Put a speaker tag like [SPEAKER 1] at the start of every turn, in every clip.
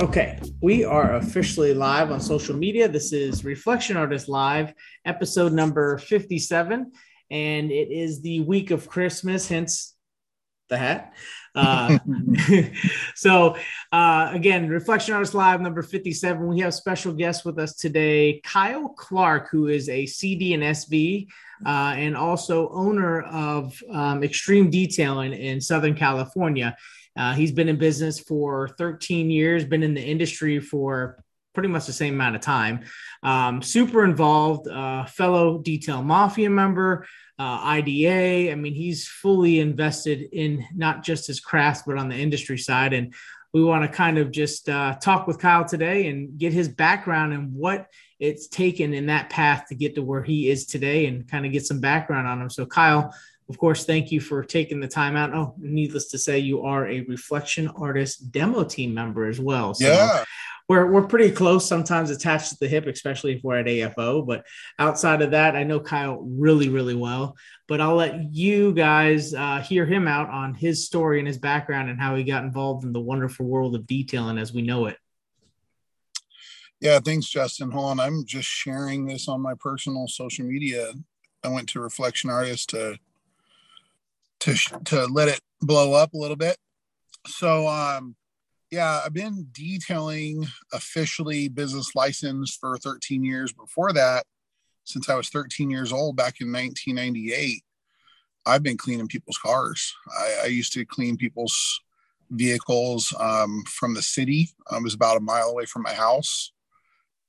[SPEAKER 1] Okay, we are officially live on social media. This is Reflection Artist Live, episode number 57, and it is the week of Christmas, hence the hat. Uh, so, uh, again, Reflection Artist Live number 57. We have special guests with us today Kyle Clark, who is a CD and SV. Uh, and also owner of um, Extreme Detailing in Southern California. Uh, he's been in business for 13 years, been in the industry for pretty much the same amount of time. Um, super involved, uh, fellow detail mafia member, uh, IDA. I mean, he's fully invested in not just his craft, but on the industry side. And we want to kind of just uh, talk with Kyle today and get his background and what it's taken in that path to get to where he is today and kind of get some background on him. So, Kyle, of course, thank you for taking the time out. Oh, needless to say, you are a Reflection Artist demo team member as well.
[SPEAKER 2] So yeah.
[SPEAKER 1] We're, we're pretty close, sometimes attached to the hip, especially if we're at AFO. But outside of that, I know Kyle really, really well. But I'll let you guys uh, hear him out on his story and his background and how he got involved in the wonderful world of detailing as we know it.
[SPEAKER 2] Yeah, thanks, Justin. Hold on. I'm just sharing this on my personal social media. I went to Reflection Artist to to to let it blow up a little bit. So um yeah, I've been detailing officially business license for 13 years. Before that, since I was 13 years old back in 1998, I've been cleaning people's cars. I, I used to clean people's vehicles um, from the city. I was about a mile away from my house,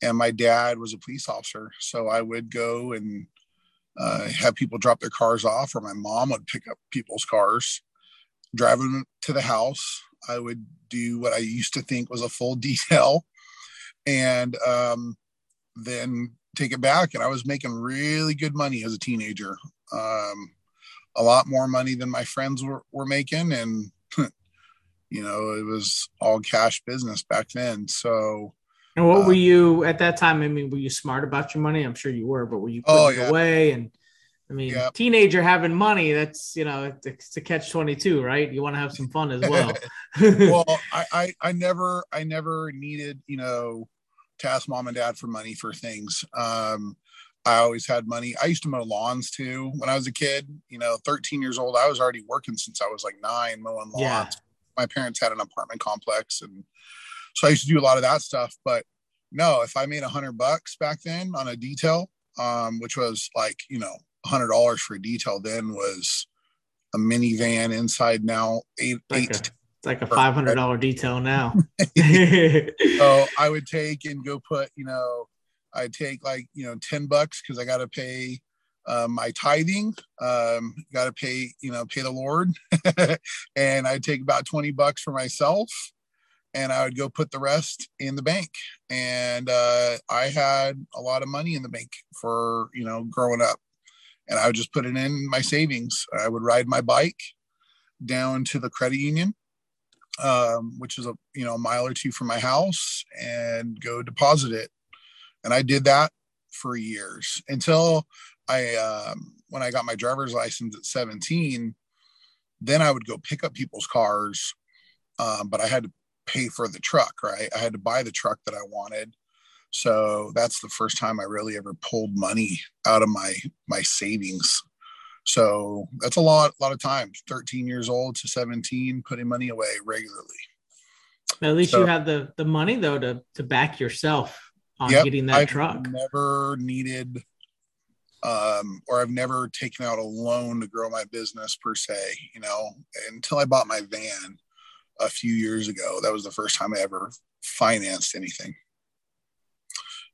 [SPEAKER 2] and my dad was a police officer, so I would go and uh, have people drop their cars off, or my mom would pick up people's cars, drive them to the house. I would do what I used to think was a full detail, and um, then take it back. And I was making really good money as a teenager, um, a lot more money than my friends were, were making, and you know it was all cash business back then. So
[SPEAKER 1] and what were um, you at that time? I mean, were you smart about your money? I'm sure you were, but were you putting oh, yeah. it away? And I mean, yep. teenager having money, that's, you know, it's a catch 22, right? You want to have some fun as well.
[SPEAKER 2] well, I, I, I never, I never needed, you know, to ask mom and dad for money for things. Um, I always had money. I used to mow lawns too when I was a kid. You know, 13 years old, I was already working since I was like nine mowing lawns. Yeah. My parents had an apartment complex and so I used to do a lot of that stuff. But no, if I made a hundred bucks back then on a detail, um, which was like, you know, a hundred dollars for a detail then was a minivan inside now eight,
[SPEAKER 1] like
[SPEAKER 2] eight.
[SPEAKER 1] A, it's like a five hundred dollar detail now.
[SPEAKER 2] so I would take and go put, you know, I'd take like, you know, 10 bucks because I got to pay uh, my tithing, um, got to pay, you know, pay the Lord. and I'd take about 20 bucks for myself and I would go put the rest in the bank. And uh, I had a lot of money in the bank for you know growing up, and I would just put it in my savings. I would ride my bike down to the credit union, um, which is a you know a mile or two from my house, and go deposit it. And I did that for years until I um, when I got my driver's license at 17. Then I would go pick up people's cars um, but I had to pay for the truck, right? I had to buy the truck that I wanted. So that's the first time I really ever pulled money out of my my savings. So that's a lot, a lot of times. 13 years old to 17, putting money away regularly.
[SPEAKER 1] At least so, you have the the money though to to back yourself on yep, getting that
[SPEAKER 2] I've
[SPEAKER 1] truck.
[SPEAKER 2] Never needed um, or I've never taken out a loan to grow my business per se, you know, until I bought my van a few years ago. That was the first time I ever financed anything.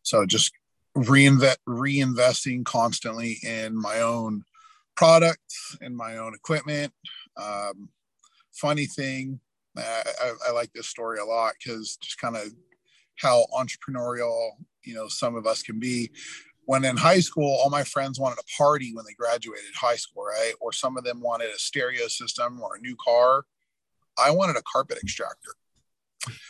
[SPEAKER 2] So just reinvest reinvesting constantly in my own products and my own equipment. Um, funny thing, I, I, I like this story a lot because just kind of how entrepreneurial you know some of us can be when in high school all my friends wanted a party when they graduated high school right or some of them wanted a stereo system or a new car i wanted a carpet extractor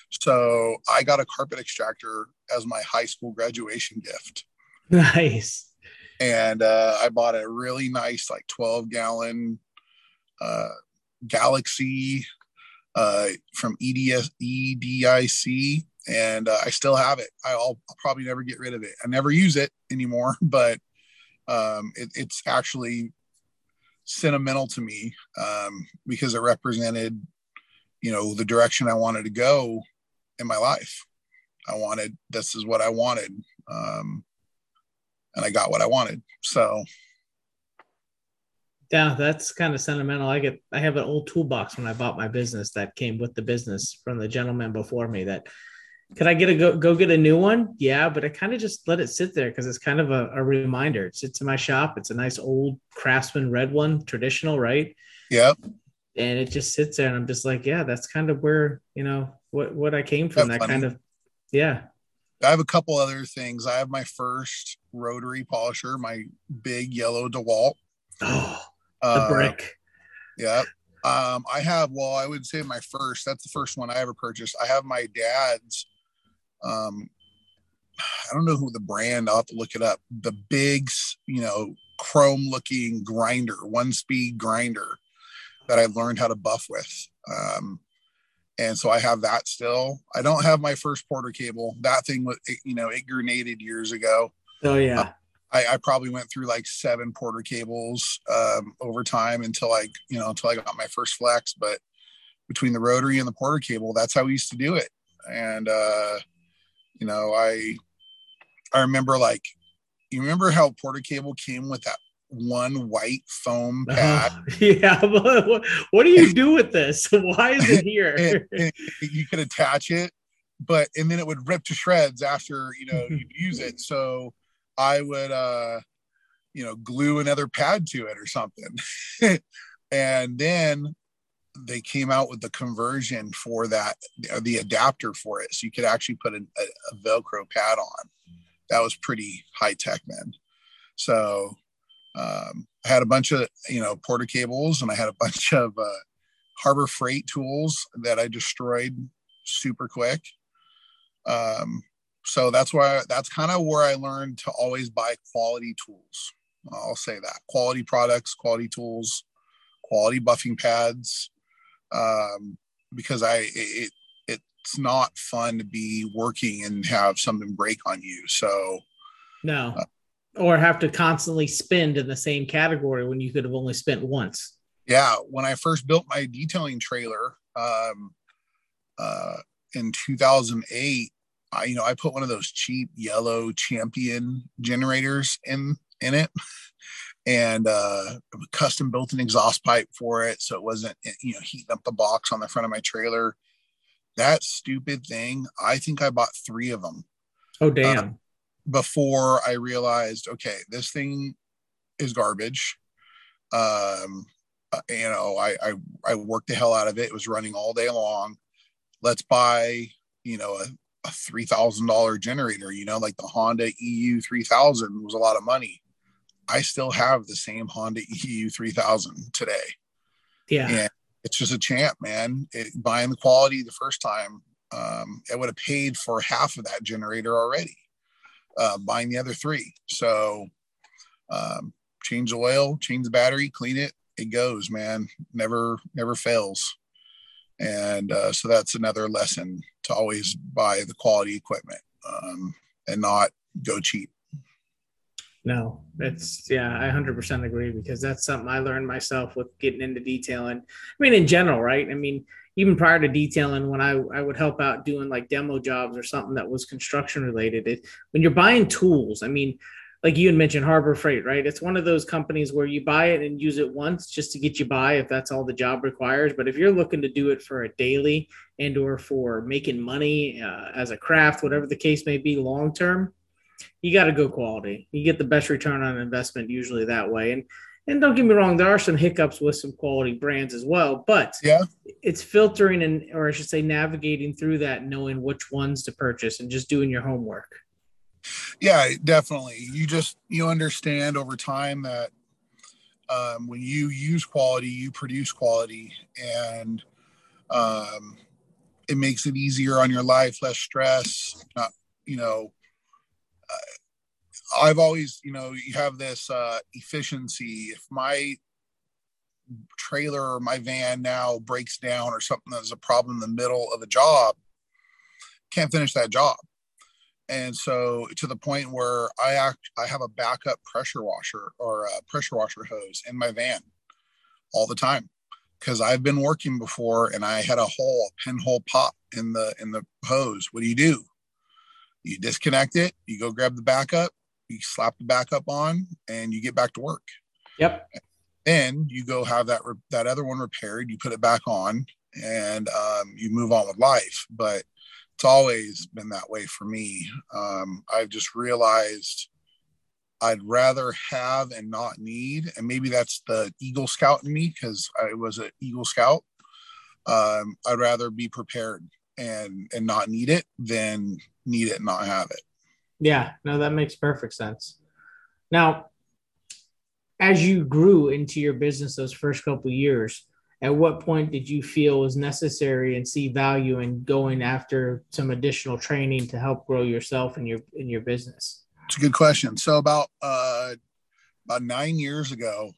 [SPEAKER 2] so i got a carpet extractor as my high school graduation gift
[SPEAKER 1] nice
[SPEAKER 2] and uh, i bought a really nice like 12 gallon uh, galaxy uh, from EDS, EDIC, and uh, I still have it. I'll, I'll, probably never get rid of it. I never use it anymore, but um, it, it's actually sentimental to me um, because it represented, you know, the direction I wanted to go in my life. I wanted this is what I wanted, um, and I got what I wanted. So
[SPEAKER 1] yeah, that's kind of sentimental. I get I have an old toolbox when I bought my business that came with the business from the gentleman before me that could I get a go, go get a new one? Yeah, but I kind of just let it sit there because it's kind of a, a, reminder. It sits in my shop. It's a nice old craftsman red one, traditional, right?
[SPEAKER 2] Yep.
[SPEAKER 1] And it just sits there, and I'm just like, yeah, that's kind of where you know what what I came from. That's that funny. kind of, yeah.
[SPEAKER 2] I have a couple other things. I have my first rotary polisher, my big yellow DeWalt.
[SPEAKER 1] Oh, the uh, brick.
[SPEAKER 2] Yeah. Um, I have, well, I would say my first, that's the first one I ever purchased. I have my dad's, um, I don't know who the brand, I'll have to look it up. The big, you know, chrome looking grinder, one speed grinder that I learned how to buff with. Um, and so I have that still. I don't have my first porter cable. That thing was, you know, it grenaded years ago.
[SPEAKER 1] Oh yeah. Uh,
[SPEAKER 2] I, I, probably went through like seven porter cables um, over time until I, you know, until I got my first flex. But between the rotary and the porter cable, that's how we used to do it. And uh, you know, I I remember like you remember how porter cable came with that one white foam pad.
[SPEAKER 1] Yeah, what, do you do with this? Why is it here? and,
[SPEAKER 2] and you could attach it, but and then it would rip to shreds after you know you use it. So I would, uh, you know, glue another pad to it or something. and then they came out with the conversion for that, the adapter for it. So you could actually put a, a Velcro pad on. That was pretty high tech then. So um, I had a bunch of, you know, porter cables and I had a bunch of uh, Harbor Freight tools that I destroyed super quick. Um, so that's why that's kind of where I learned to always buy quality tools. I'll say that quality products, quality tools, quality buffing pads, um, because I it, it's not fun to be working and have something break on you. So
[SPEAKER 1] no, uh, or have to constantly spend in the same category when you could have only spent once.
[SPEAKER 2] Yeah, when I first built my detailing trailer um, uh, in 2008, I, you know, I put one of those cheap yellow champion generators in in it. And uh custom built an exhaust pipe for it so it wasn't you know heating up the box on the front of my trailer. That stupid thing i think i bought three of them.
[SPEAKER 1] Oh damn
[SPEAKER 2] before i realized okay this thing is garbage um uh, you know I, I i worked the hell out of it it was running all day long let's buy you know a a three thousand dollar generator. You know, like the Honda EU three thousand was a lot of money. I still have the same Honda EU three thousand today.
[SPEAKER 1] Yeah,
[SPEAKER 2] and it's just a champ, man. It, buying the quality the first time, um, it would have paid for half of that generator already. Uh, buying the other three, so um, change the oil, change the battery, clean it. It goes, man. Never, never fails and uh, so that's another lesson to always buy the quality equipment um, and not go cheap
[SPEAKER 1] no it's yeah i 100% agree because that's something i learned myself with getting into detailing i mean in general right i mean even prior to detailing when i, I would help out doing like demo jobs or something that was construction related it, when you're buying tools i mean like you had mentioned harbor freight right? It's one of those companies where you buy it and use it once just to get you by if that's all the job requires. But if you're looking to do it for a daily and or for making money uh, as a craft whatever the case may be long term you got to go quality. You get the best return on investment usually that way. And and don't get me wrong there are some hiccups with some quality brands as well but
[SPEAKER 2] yeah
[SPEAKER 1] it's filtering and or i should say navigating through that knowing which ones to purchase and just doing your homework
[SPEAKER 2] Yeah, definitely. You just you understand over time that um, when you use quality, you produce quality, and um, it makes it easier on your life, less stress. Not, you know, uh, I've always, you know, you have this uh, efficiency. If my trailer or my van now breaks down or something that's a problem in the middle of a job, can't finish that job. And so to the point where I act, I have a backup pressure washer or a pressure washer hose in my van all the time because I've been working before and I had a hole, a pinhole pop in the in the hose. What do you do? You disconnect it, you go grab the backup, you slap the backup on, and you get back to work.
[SPEAKER 1] Yep.
[SPEAKER 2] Then you go have that that other one repaired, you put it back on, and um, you move on with life. But it's always been that way for me. Um, I've just realized I'd rather have and not need, and maybe that's the Eagle Scout in me because I was an Eagle Scout. Um, I'd rather be prepared and and not need it than need it and not have it.
[SPEAKER 1] Yeah, no, that makes perfect sense. Now, as you grew into your business those first couple years, at what point did you feel was necessary and see value in going after some additional training to help grow yourself and your in your business?
[SPEAKER 2] It's a good question. So about uh, about nine years ago,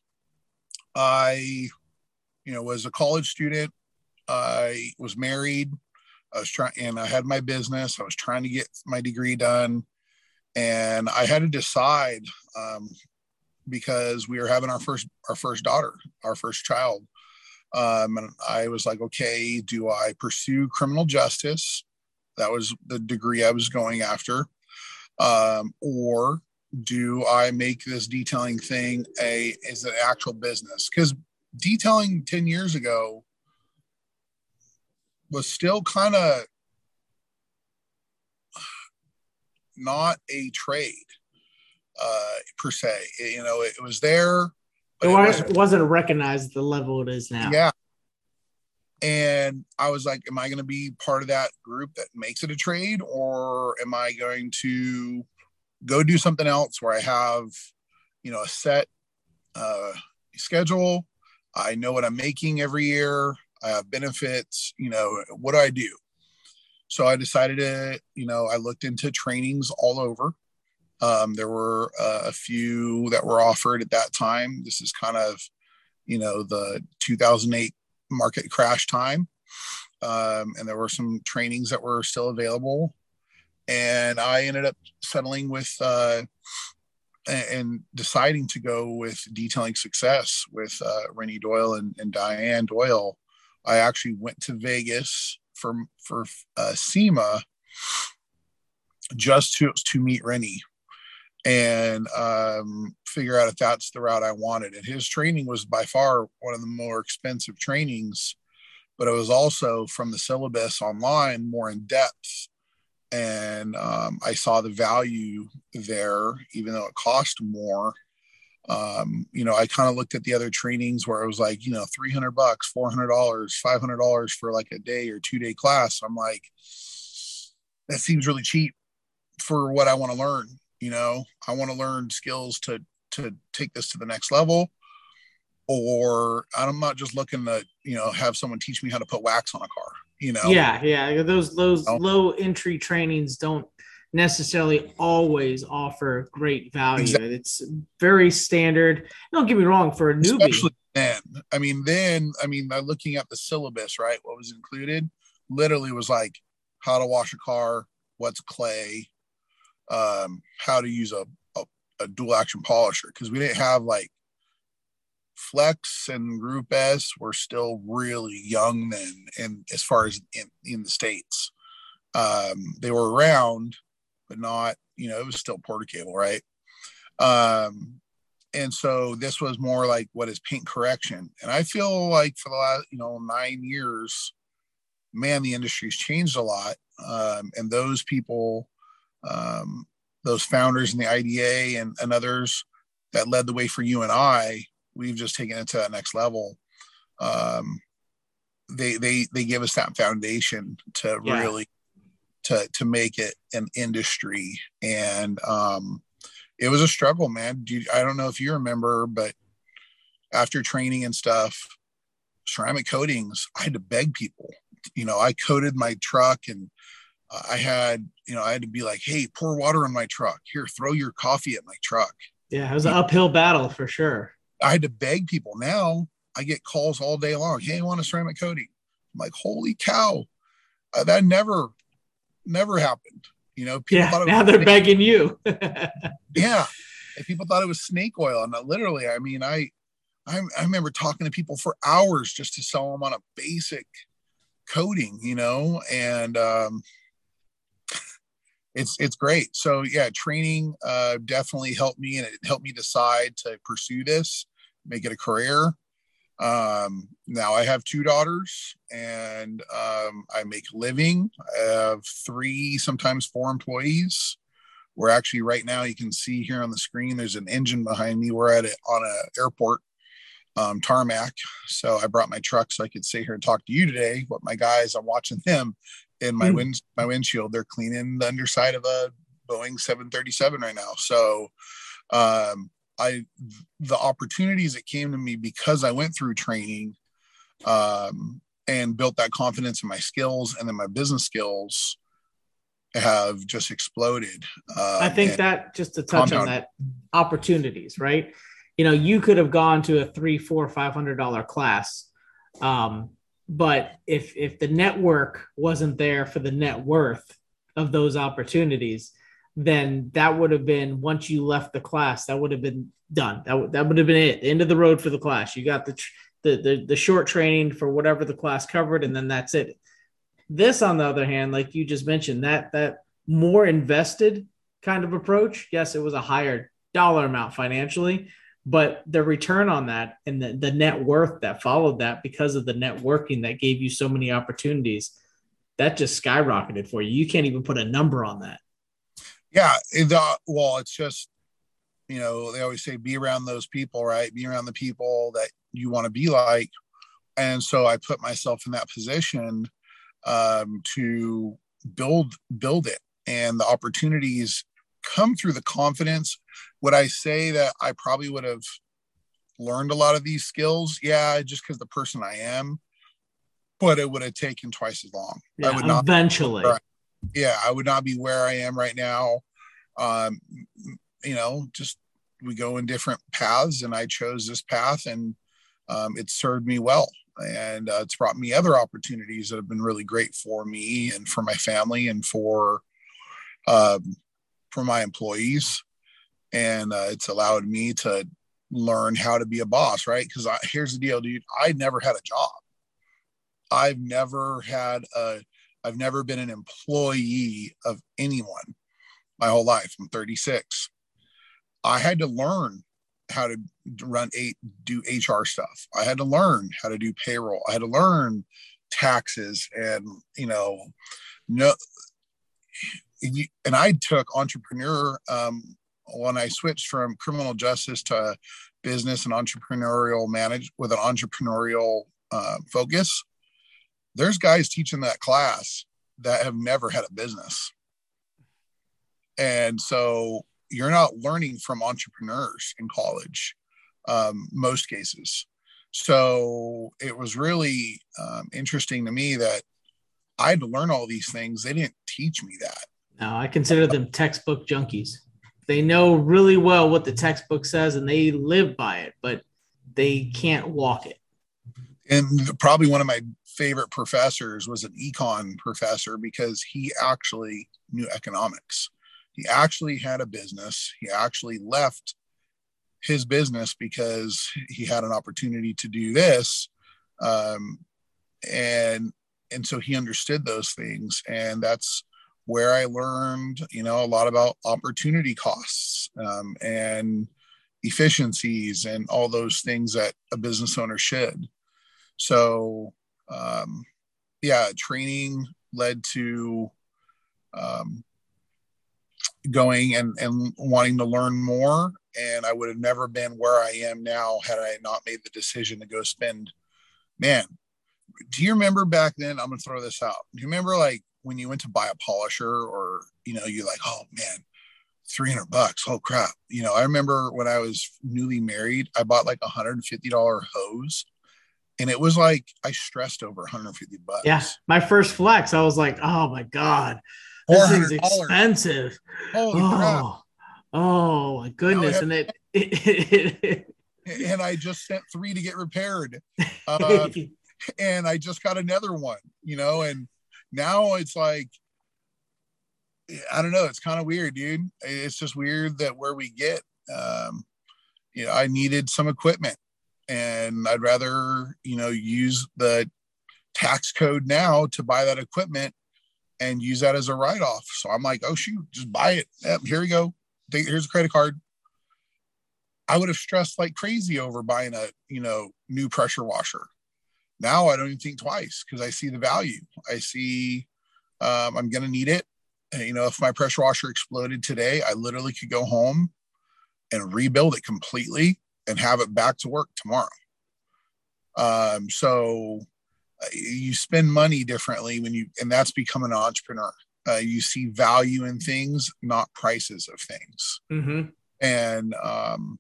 [SPEAKER 2] I, you know, was a college student. I was married. I was trying, and I had my business. I was trying to get my degree done, and I had to decide um, because we were having our first our first daughter, our first child, um, and I was like, okay, do I pursue criminal justice? That was the degree I was going after. Um, or do I make this detailing thing a is an actual business? Because detailing 10 years ago was still kind of not a trade uh, per se. You know, it, it was there
[SPEAKER 1] it, wasn't, wasn't recognized the level it is now.
[SPEAKER 2] Yeah. And I was like, am I going to be part of that group that makes it a trade, or am I going to go do something else where I have, you know, a set uh, schedule? I know what I'm making every year. I have benefits. You know, what do I do? So I decided to, you know, I looked into trainings all over. Um, there were uh, a few that were offered at that time. This is kind of, you know, the 2008 market crash time. Um, and there were some trainings that were still available. And I ended up settling with uh, and deciding to go with detailing success with uh, Renny Doyle and, and Diane Doyle. I actually went to Vegas for for uh, SEMA just to to meet Renny and um, figure out if that's the route I wanted. And his training was by far one of the more expensive trainings, but it was also from the syllabus online more in depth. And um, I saw the value there, even though it cost more. Um, you know, I kind of looked at the other trainings where it was like, you know, 300 bucks, $400, $500 for like a day or two day class. I'm like, that seems really cheap for what I want to learn you know i want to learn skills to to take this to the next level or i'm not just looking to you know have someone teach me how to put wax on a car you know
[SPEAKER 1] yeah yeah those those you know? low entry trainings don't necessarily always offer great value. Exactly. it's very standard. Don't get me wrong for a newbie. Especially
[SPEAKER 2] then i mean then i mean by looking at the syllabus right what was included literally was like how to wash a car what's clay um, how to use a, a, a dual action polisher because we didn't have like Flex and Rupes were still really young then, and as far as in, in the states, um, they were around, but not you know it was still Porter-Cable, right? Um, and so this was more like what is paint correction, and I feel like for the last you know nine years, man, the industry's changed a lot, um, and those people um, those founders in the IDA and, and others that led the way for you and I, we've just taken it to that next level. Um, they they they give us that foundation to yeah. really to to make it an industry. And um it was a struggle man. I don't know if you remember but after training and stuff ceramic coatings i had to beg people. You know i coated my truck and i had you know i had to be like hey pour water on my truck. Here throw your coffee at my truck.
[SPEAKER 1] Yeah it was an uphill battle for sure.
[SPEAKER 2] I had to beg people. Now i get calls all day long hey i want a ceramic coating? I'm like holy cow. Uh, that never never happened. You know,
[SPEAKER 1] people yeah, now they're begging you.
[SPEAKER 2] yeah, and people thought it was snake oil, and literally, I mean, I, I, I remember talking to people for hours just to sell them on a basic coating, you know, and um, it's it's great. So yeah, training uh, definitely helped me, and it helped me decide to pursue this, make it a career. Um, now I have two daughters and um, I make a living. I have three, sometimes four employees. We're actually right now, you can see here on the screen, there's an engine behind me. We're at it on an airport um, tarmac. So I brought my truck so I could sit here and talk to you today. But my guys, I'm watching them in my mm. wind, my windshield. They're cleaning the underside of a Boeing 737 right now. So um, I the opportunities that came to me because I went through training um, and built that confidence in my skills and then my business skills have just exploded.
[SPEAKER 1] Uh, I think that just to touch on that opportunities, right? You know, you could have gone to a three, four, five hundred dollar class, um, but if if the network wasn't there for the net worth of those opportunities, then that would have been once you left the class, that would have been done. That, w- that would have been it. End of the road for the class. You got the, tr- the, the the short training for whatever the class covered, and then that's it. This, on the other hand, like you just mentioned, that that more invested kind of approach. Yes, it was a higher dollar amount financially, but the return on that and the, the net worth that followed that because of the networking that gave you so many opportunities, that just skyrocketed for you. You can't even put a number on that
[SPEAKER 2] yeah uh, well it's just you know they always say be around those people right? Be around the people that you want to be like. And so i put myself in that position um, to build build it. And the opportunities come through the confidence. Would i say that i probably would have learned a lot of these skills? Yeah just because the person i am but it would have taken twice as long.
[SPEAKER 1] Yeah, i would not eventually.
[SPEAKER 2] yeah i would not be where i am right now um, you know, just we go in different paths, and I chose this path, and um, it served me well, and uh, it's brought me other opportunities that have been really great for me and for my family and for um, for my employees, and uh, it's allowed me to learn how to be a boss, right? Because here's the deal, dude. I never had a job. I've never had a. I've never been an employee of anyone my whole life. I'm 36. I had to learn how to run eight do HR stuff. I had to learn how to do payroll. I had to learn taxes and you know no and I took entrepreneur um, when I switched from criminal justice to business and entrepreneurial manage with an entrepreneurial uh, focus. There's guys teaching that class that have never had a business and so you're not learning from entrepreneurs in college, um, most cases. So it was really um, interesting to me that I had to learn all these things. They didn't teach me that.
[SPEAKER 1] No, I consider them textbook junkies. They know really well what the textbook says and they live by it, but they can't walk it.
[SPEAKER 2] And probably one of my favorite professors was an econ professor because he actually knew economics he actually had a business. He actually left his business because he had an opportunity to do this. Um, and and so he understood those things and that's where i learned you know a lot about opportunity costs um, and efficiencies and all those things that a business owner should so um, yeah training led to um, going and, and wanting to learn more. And I would have never been where I am now had I not made the decision to go spend. Man, do you remember back then? I'm going to throw this out. Do you remember like when you went to buy a polisher or you know you're like oh man 300 bucks oh crap you know i remember when i was newly married i bought like a 150 dollar hose and it was like i stressed over 150 bucks
[SPEAKER 1] yeah my first flex i was like oh my god this is expensive Holy oh, crap. oh my goodness and it, it,
[SPEAKER 2] it and I just sent three to get repaired. Uh, and I just got another one, you know, and now it's like, I don't know, it's kind of weird, dude. It's just weird that where we get, um, you know, I needed some equipment and I'd rather, you know, use the tax code now to buy that equipment and use that as a write off. So I'm like, oh, shoot, just buy it. Yep, here we go. Here's a credit card. I would have stressed like crazy over buying a, you know, new pressure washer. Now I don't even think twice because I see the value. I see um, I'm going to need it. And, you know, if my pressure washer exploded today, I literally could go home and rebuild it completely and have it back to work tomorrow. Um, so you spend money differently when you, and that's become an entrepreneur. Uh, you see value in things, not prices of things. Mm-hmm. And um,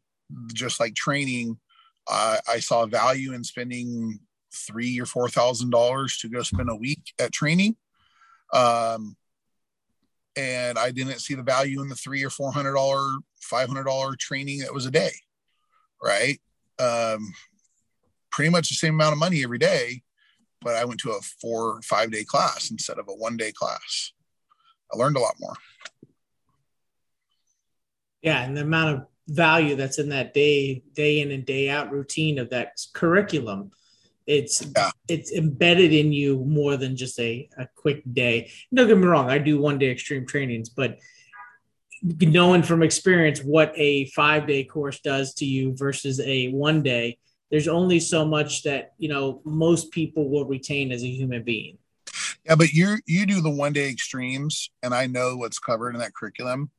[SPEAKER 2] just like training, uh, I saw value in spending three or four thousand dollars to go spend a week at training. Um, and I didn't see the value in the three or four hundred dollar, five hundred dollar training that was a day, right? Um, pretty much the same amount of money every day, but I went to a four five day class instead of a one day class. I learned a lot more.
[SPEAKER 1] Yeah, and the amount of value that's in that day day in and day out routine of that curriculum it's yeah. it's embedded in you more than just a, a quick day don't get me wrong i do one day extreme trainings but knowing from experience what a five day course does to you versus a one day there's only so much that you know most people will retain as a human being
[SPEAKER 2] yeah but you you do the one day extremes and i know what's covered in that curriculum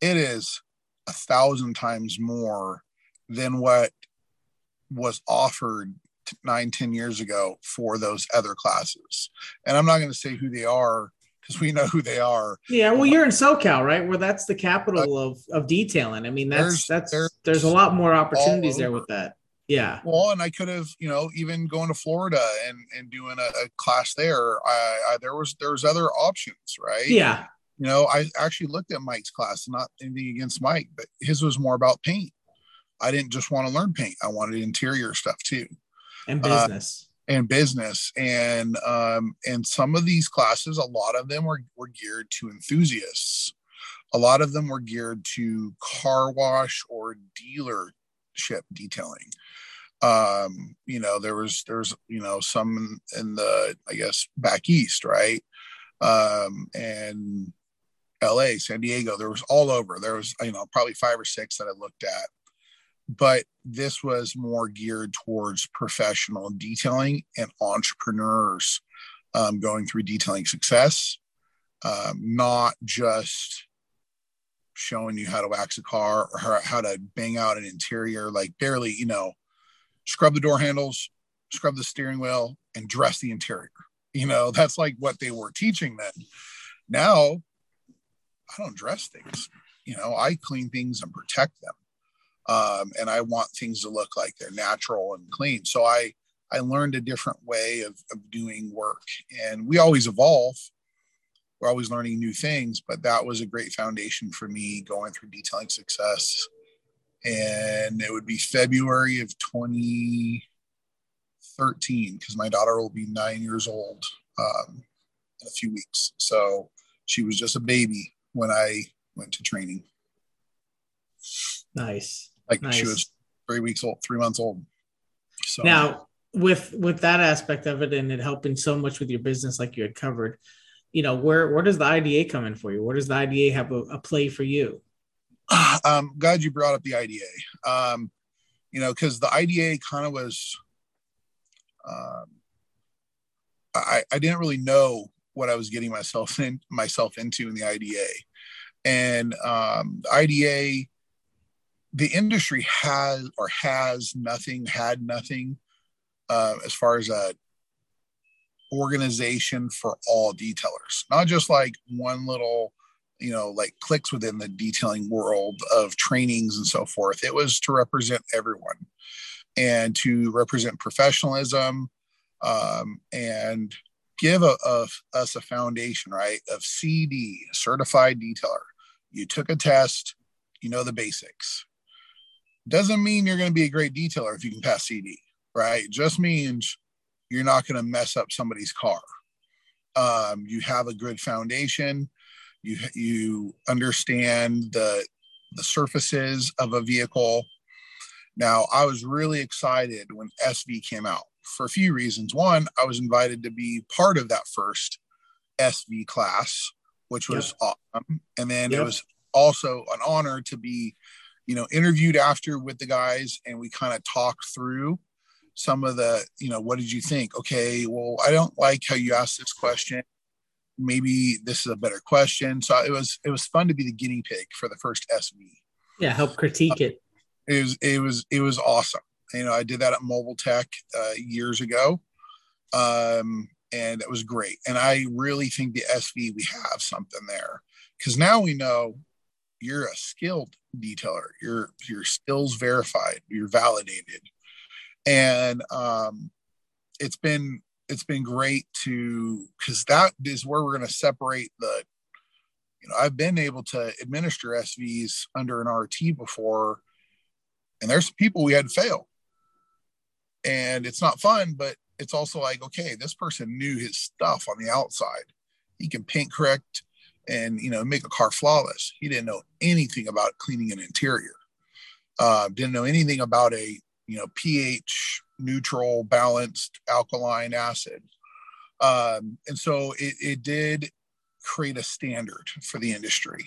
[SPEAKER 2] it is a thousand times more than what was offered nine, ten years ago for those other classes. And I'm not going to say who they are because we know who they are.
[SPEAKER 1] Yeah, well, you're in SoCal, right? Where that's the capital of of detailing. I mean, that's there's, that's there's, there's a lot more opportunities there with that. Yeah.
[SPEAKER 2] Well, and I could have, you know, even going to Florida and and doing a, a class there. I, I there was there was other options, right?
[SPEAKER 1] Yeah
[SPEAKER 2] you know, I actually looked at Mike's class, not anything against Mike, but his was more about paint. I didn't just want to learn paint. I wanted interior stuff too.
[SPEAKER 1] And uh, business.
[SPEAKER 2] Uh, and business. And um, and some of these classes, a lot of them were, were geared to enthusiasts. A lot of them were geared to car wash or dealership detailing. Um, you know, there was there's you know some in, in the I guess back east, right? Um, and LA, San Diego, there was all over. There was, you know, probably five or six that I looked at. But this was more geared towards professional detailing and entrepreneurs um, going through detailing success, um, not just showing you how to wax a car or how, to bang out an interior, like barely, you know, scrub the door handles, scrub the steering wheel, and dress the interior. You know, that's like what they were teaching then. Now I don't dress things. You know, I clean things and protect them. Um, and I want things to look like they're natural and clean. So I I learned a different way of, of doing work. And we always evolve. We're always learning new things, but that was a great foundation for me going through detailing success. And it would be February of 2013 because my daughter will be nine years old um, in a few weeks. So she was just a baby when I went to training.
[SPEAKER 1] Nice.
[SPEAKER 2] Like
[SPEAKER 1] nice.
[SPEAKER 2] she was three weeks old, three months old.
[SPEAKER 1] So now with with that aspect of it and it helping so much with your business, like you had covered, you know, where where does the IDA come in for you? Where does the IDA have a, a play for you?
[SPEAKER 2] Um, glad you brought up the IDA. Um, you know, because the IDA kind of was um, I, I didn't really know what I was getting myself in myself into in the IDA. And um, the IDA, the industry has or has nothing, had nothing uh, as far as a organization for all detailers, not just like one little, you know, like clicks within the detailing world of trainings and so forth. It was to represent everyone and to represent professionalism um, and give a, a, us a foundation, right, of CD, certified detailer. You took a test, you know the basics. Doesn't mean you're going to be a great detailer if you can pass CD, right? Just means you're not going to mess up somebody's car. Um, you have a good foundation. You you understand the the surfaces of a vehicle. Now, I was really excited when SV came out for a few reasons. One, I was invited to be part of that first SV class, which was yep. awesome. And then yep. it was also an honor to be, you know, interviewed after with the guys and we kind of talked through some of the, you know, what did you think? Okay, well, I don't like how you asked this question. Maybe this is a better question. So it was it was fun to be the guinea pig for the first SV.
[SPEAKER 1] Yeah, help critique it.
[SPEAKER 2] It was it was it was awesome. You know, I did that at Mobile Tech uh, years ago, um, and it was great. And I really think the SV we have something there because now we know you're a skilled detailer. Your your skills verified. You're validated and um, it's been it's been great to because that is where we're going to separate the you know i've been able to administer svs under an rt before and there's people we had fail. And it's not fun but it's also like okay this person knew his stuff on the outside. He can paint correct and you know make a car flawless. He didn't know anything about cleaning an interior. Uh, didn't know anything about a you know pH neutral, balanced alkaline acid. Um, and so it, it did create a standard for the industry.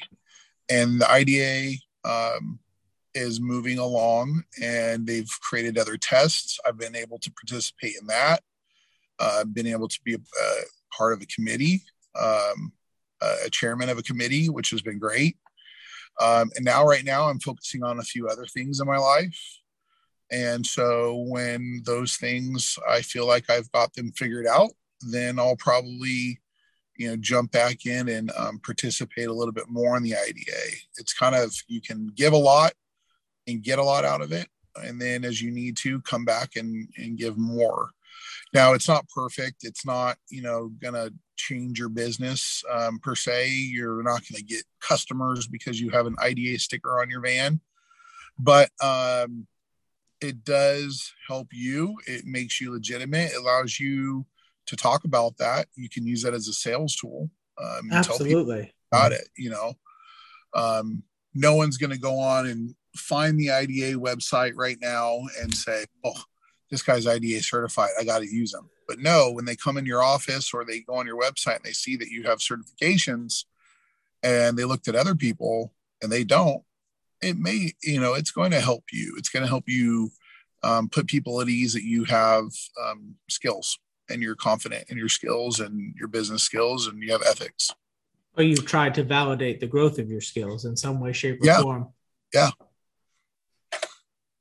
[SPEAKER 2] And the IDA um, is moving along and they've created other tests. I've been able to participate in that. Uh, I've been able to be a, a part of a committee, um, a chairman of a committee, which has been great. Um, and now, right now, I'm focusing on a few other things in my life. And so when those things I feel like I've got them figured out, then I'll probably, you know, jump back in and um, participate a little bit more in the IDA. It's kind of you can give a lot and get a lot out of it, and then as you need to, come back and and give more. Now it's not perfect. It's not you know gonna change your business um, per se. You're not gonna get customers because you have an IDA sticker on your van, but um, it does help you. It makes you legitimate. It allows you to talk about that. You can use that as a sales tool.
[SPEAKER 1] Um, Absolutely.
[SPEAKER 2] About it, you know. Um, no one's going to go on and find the IDA website right now and say, "Oh, this guy's IDA certified. I got to use them." But no, when they come in your office or they go on your website and they see that you have certifications, and they looked at other people and they don't, it may you know it's going to help you. It's going to help you um, put people at ease that you have um, skills and you're confident in your skills and your business skills and you have ethics.
[SPEAKER 1] Or you've tried to validate the growth of your skills in some way shape or
[SPEAKER 2] yeah.
[SPEAKER 1] form.
[SPEAKER 2] Yeah.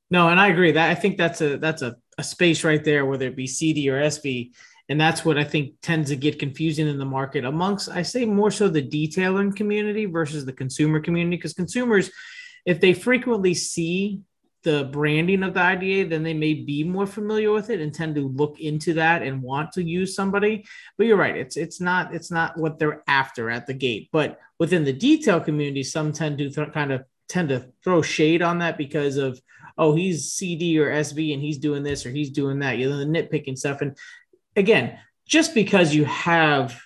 [SPEAKER 1] No and i agree. That i think that's a that's a, a space right there whether it be cd or sv and that's what i think tends to get confusing in the market amongst i say more so the detailing community versus the consumer community because consumers if they frequently see the branding of the IDA, then they may be more familiar with it and tend to look into that and want to use somebody. But you're right; it's it's not it's not what they're after at the gate. But within the detail community, some tend to th- kind of tend to throw shade on that because of oh he's CD or SV and he's doing this or he's doing that. You know the nitpicking stuff. And again, just because you have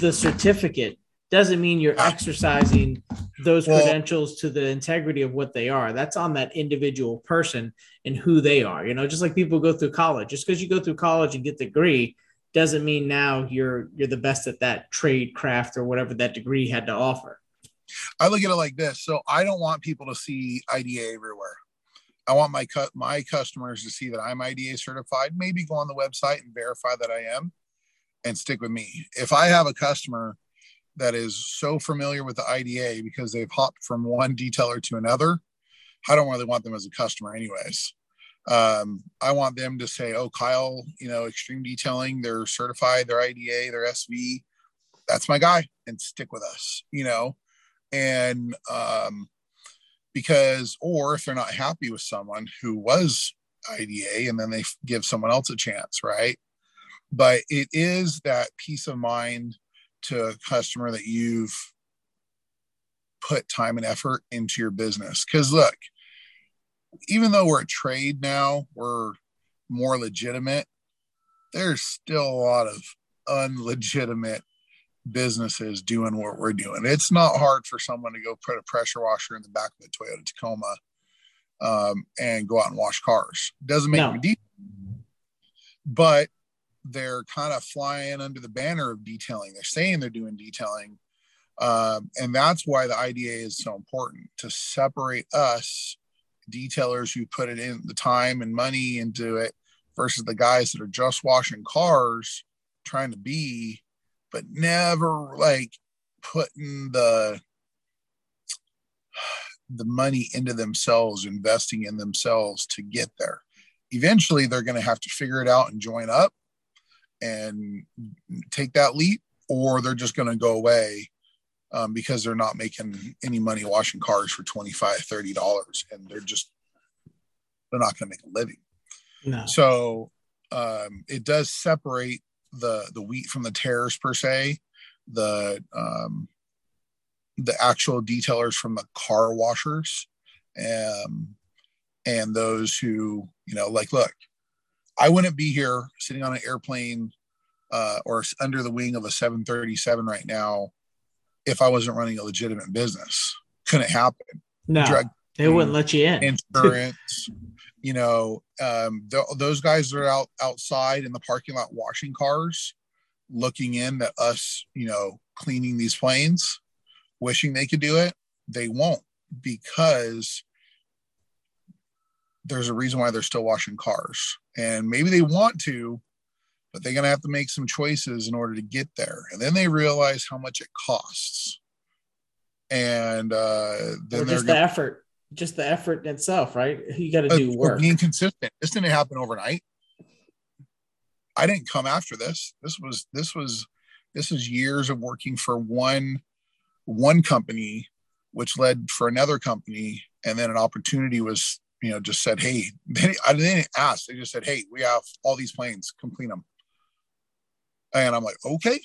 [SPEAKER 1] the certificate doesn't mean you're ah. exercising those well, credentials to the integrity of what they are. That's on that individual person and who they are. You know, just like people go through college. Just because you go through college and get the degree doesn't mean now you're you're the best at that trade craft or whatever that degree had to offer.
[SPEAKER 2] I look at it like this. So I don't want people to see IDA everywhere. I want my cut my customers to see that I'm IDA certified. Maybe go on the website and verify that I am, and stick with me. If I have a customer that is so familiar with the IDA because they've hopped from one detailer to another, I don't really want them as a customer, anyways. Um, I want them to say, "Oh, Kyle, you know, Extreme Detailing, they're certified, they're IDA, they're SV. That's my guy, and stick with us." You know, and um, because, or if they're not happy with someone who was IDA, and then they give someone else a chance, right? But it is that peace of mind to a customer that you've put time and effort into your business. Because look, even though we're a trade now, we're more legitimate. There's still a lot of unlegitimate businesses doing what we're doing. It's not hard for someone to go put a pressure washer in the back of a Toyota Tacoma um, and go out and wash cars. Doesn't make no. them deep, but they're kind of flying under the banner of detailing. They're saying they're doing detailing, um, and that's why the IDA is so important to separate us detailers who put it in the time and money into it versus the guys that are just washing cars trying to be but never like putting the the money into themselves investing in themselves to get there eventually they're going to have to figure it out and join up and take that leap or they're just going to go away um, because they're not making any money washing cars for 25 30 dollars and they're just they're not going to make a living no. so um, it does separate the the wheat from the tares per se the um, the actual detailers from the car washers um, and those who you know like look i wouldn't be here sitting on an airplane uh, or under the wing of a 737 right now if I wasn't running a legitimate business. Couldn't happen.
[SPEAKER 1] No, Drug, they wouldn't let you in.
[SPEAKER 2] Insurance, you know, um, th- those guys are out outside in the parking lot washing cars, looking in at us, you know, cleaning these planes, wishing they could do it. They won't because there's a reason why they're still washing cars. And maybe they want to, but they're going to have to make some choices in order to get there. And then they realize how much it costs. And uh, then
[SPEAKER 1] or just the effort, just the effort itself, right? You got to uh, do work.
[SPEAKER 2] Being consistent. This didn't happen overnight. I didn't come after this. This was this was this is years of working for one one company, which led for another company, and then an opportunity was you know just said, hey, they, I didn't ask. They just said, hey, we have all these planes, complete them. And I'm like, okay,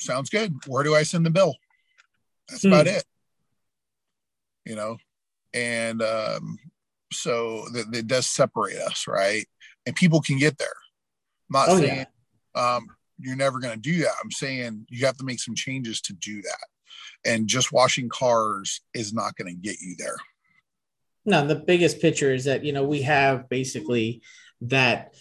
[SPEAKER 2] sounds good. Where do I send the bill? That's hmm. about it. You know, and um, so that it does separate us, right? And people can get there. I'm not oh, saying yeah. um, you're never going to do that. I'm saying you have to make some changes to do that. And just washing cars is not going to get you there.
[SPEAKER 1] No, the biggest picture is that, you know, we have basically that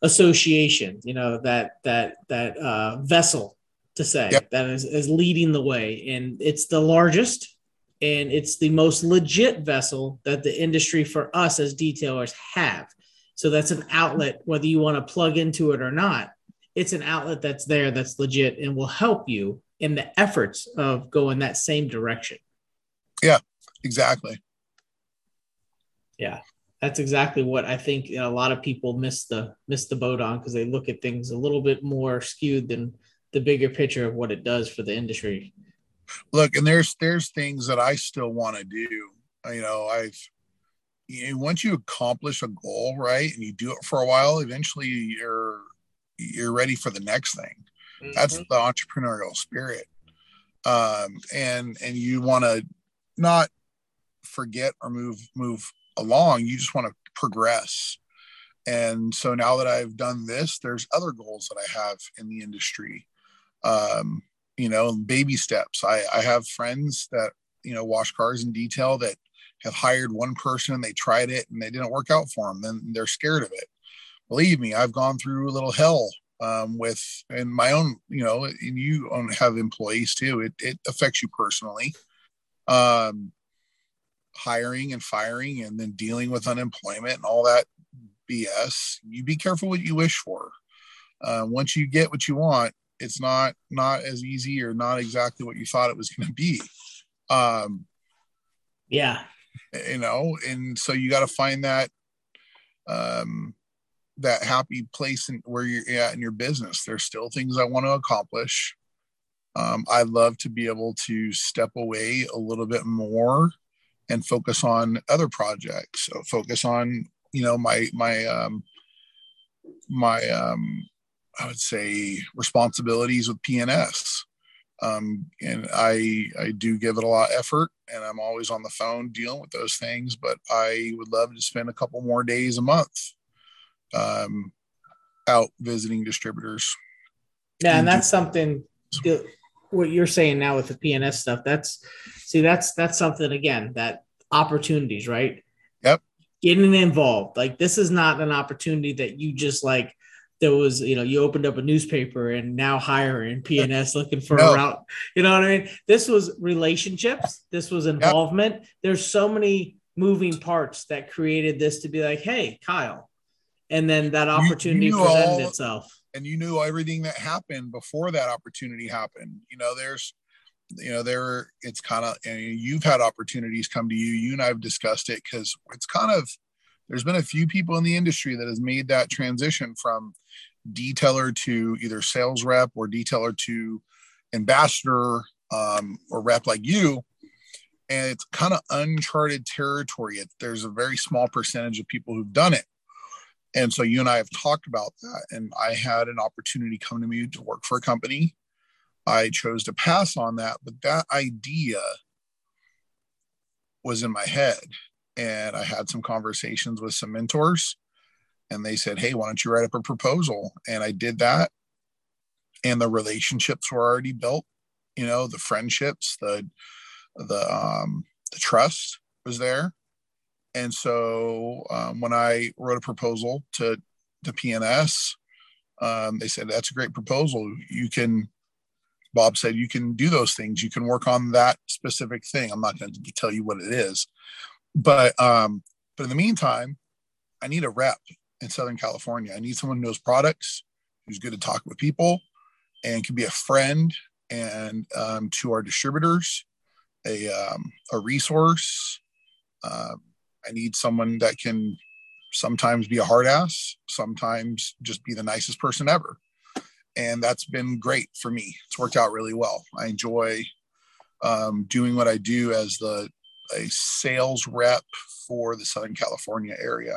[SPEAKER 1] association, you know, that that that uh, vessel to say yep. that is, is leading the way, and it's the largest and it's the most legit vessel that the industry for us as detailers have. So that's an outlet, whether you want to plug into it or not. It's an outlet that's there, that's legit, and will help you in the efforts of going that same direction.
[SPEAKER 2] Yeah, exactly.
[SPEAKER 1] Yeah that's exactly what I think you know, a lot of people miss the miss the boat on because they look at things a little bit more skewed than the bigger picture of what it does for the industry.
[SPEAKER 2] Look, and there's there's things that I still want to do. You know, I've you know, once you accomplish a goal, right, and you do it for a while, eventually you're you're ready for the next thing. Mm-hmm. That's the entrepreneurial spirit. Um, and and you want to not forget or move move along you just want to progress. And so now that i've done this there's other goals that i have in the industry. Um, you know baby steps. I i have friends that you know wash cars in detail that have hired one person and they tried it and they didn't work out for them then they're scared of it. Believe me i've gone through a little hell um, with and my own you know and you own have employees too. It, it affects you personally. Um, hiring and firing and then dealing with unemployment and all that BS. You be careful what you wish for. Uh, once you get what you want, it's not not as easy or not exactly what you thought it was going to be. Um,
[SPEAKER 1] yeah,
[SPEAKER 2] you know, and so you got to find that um, that happy place in, where you're at in your business. There's still things I want to accomplish. Um, I'd love to be able to step away a little bit more and focus on other projects. So focus on, you know, my my um, my um, I would say responsibilities with PNS. Um, and I I do give it a lot of effort, and I'm always on the phone dealing with those things. But I would love to spend a couple more days a month um, out visiting distributors.
[SPEAKER 1] Yeah, and that's something. What you're saying now with the PNS stuff, that's see, that's that's something again that opportunities, right?
[SPEAKER 2] Yep.
[SPEAKER 1] Getting involved, like this is not an opportunity that you just like there was, you know, you opened up a newspaper and now hiring PNS looking for no. a route. You know what I mean? This was relationships. This was involvement. Yep. There's so many moving parts that created this to be like, hey, Kyle. And then that opportunity you, you presented all, itself.
[SPEAKER 2] And you knew everything that happened before that opportunity happened. You know, there's, you know, there, it's kind of, and you've had opportunities come to you. You and I've discussed it because it's kind of, there's been a few people in the industry that has made that transition from detailer to either sales rep or detailer to ambassador um, or rep like you and it's kind of uncharted territory it, there's a very small percentage of people who've done it and so you and i have talked about that and i had an opportunity come to me to work for a company i chose to pass on that but that idea was in my head and I had some conversations with some mentors and they said, Hey, why don't you write up a proposal? And I did that. And the relationships were already built, you know, the friendships, the, the, um, the trust was there. And so um, when I wrote a proposal to, to PNS, um, they said, That's a great proposal. You can, Bob said, you can do those things. You can work on that specific thing. I'm not going to tell you what it is, but um, but in the meantime, I need a rep in Southern California. I need someone who knows products, who's good to talk with people, and can be a friend and um, to our distributors, a um, a resource. Uh, I need someone that can sometimes be a hard ass, sometimes just be the nicest person ever. And that's been great for me. It's worked out really well. I enjoy um, doing what I do as the a sales rep for the Southern California area.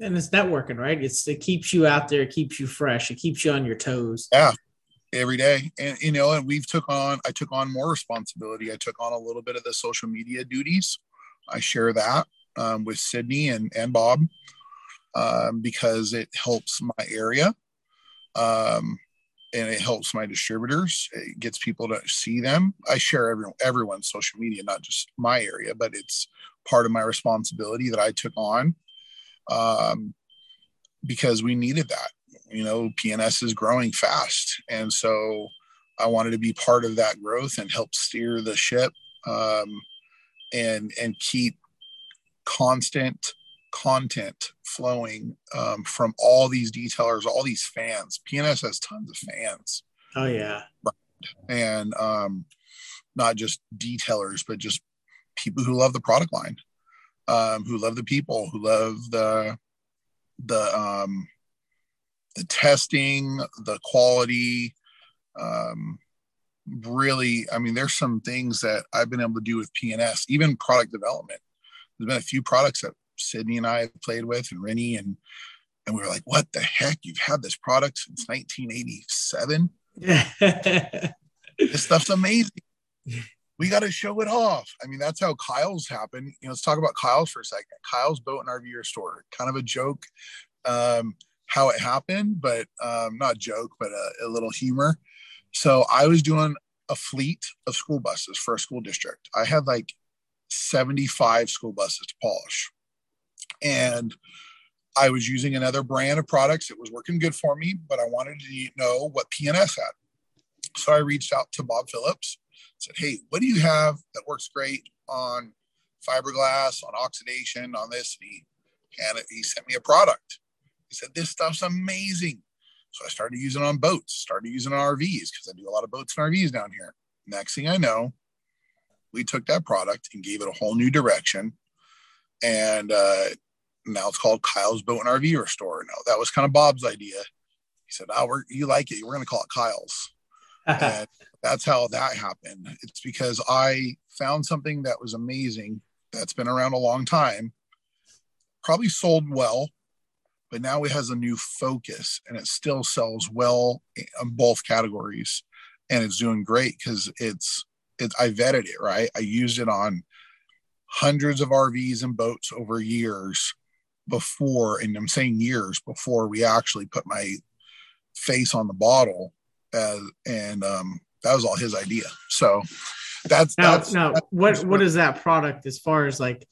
[SPEAKER 1] And it's networking, right? It's it keeps you out there, it keeps you fresh, it keeps you on your toes.
[SPEAKER 2] Yeah, every day. And you know, and we've took on I took on more responsibility. I took on a little bit of the social media duties. I share that um, with Sydney and and Bob um, because it helps my area. Um, and it helps my distributors. It gets people to see them. I share everyone everyone's social media, not just my area, but it's part of my responsibility that I took on um, because we needed that. You know, PNS is growing fast, and so I wanted to be part of that growth and help steer the ship um, and and keep constant content flowing um, from all these detailers, all these fans. PNS has tons of fans.
[SPEAKER 1] Oh yeah,
[SPEAKER 2] and um, not just detailers, but just people who love the product line, um, who love the people, who love the the um, the testing, the quality. Um, really, I mean, there's some things that I've been able to do with PNS, even product development. There's been a few products that Sydney and I played with, and Renny, and and we were like, "What the heck? You've had this product since 1987? this stuff's amazing. We got to show it off." I mean, that's how Kyle's happened. You know, let's talk about Kyle's for a second. Kyle's boat and RV store, kind of a joke, um, how it happened, but um, not joke, but a, a little humor. So I was doing a fleet of school buses for a school district. I had like 75 school buses to polish and I was using another brand of products. It was working good for me, but I wanted to know what PNS had. So I reached out to Bob Phillips, said, Hey, what do you have that works great on fiberglass, on oxidation, on this? And he, and he sent me a product. He said, This stuff's amazing. So I started using it on boats, started using on RVs because I do a lot of boats and RVs down here. Next thing I know, we took that product and gave it a whole new direction. And uh, now it's called Kyle's Boat and RV Restore. No, that was kind of Bob's idea. He said, "Oh, we're, you like it? We're going to call it Kyle's." and that's how that happened. It's because I found something that was amazing that's been around a long time, probably sold well, but now it has a new focus and it still sells well in both categories and it's doing great because it's it's I vetted it right. I used it on hundreds of RVs and boats over years before, and I'm saying years before we actually put my face on the bottle, as, and um, that was all his idea. So that's
[SPEAKER 1] now.
[SPEAKER 2] That's,
[SPEAKER 1] now,
[SPEAKER 2] that's
[SPEAKER 1] what what is that product as far as like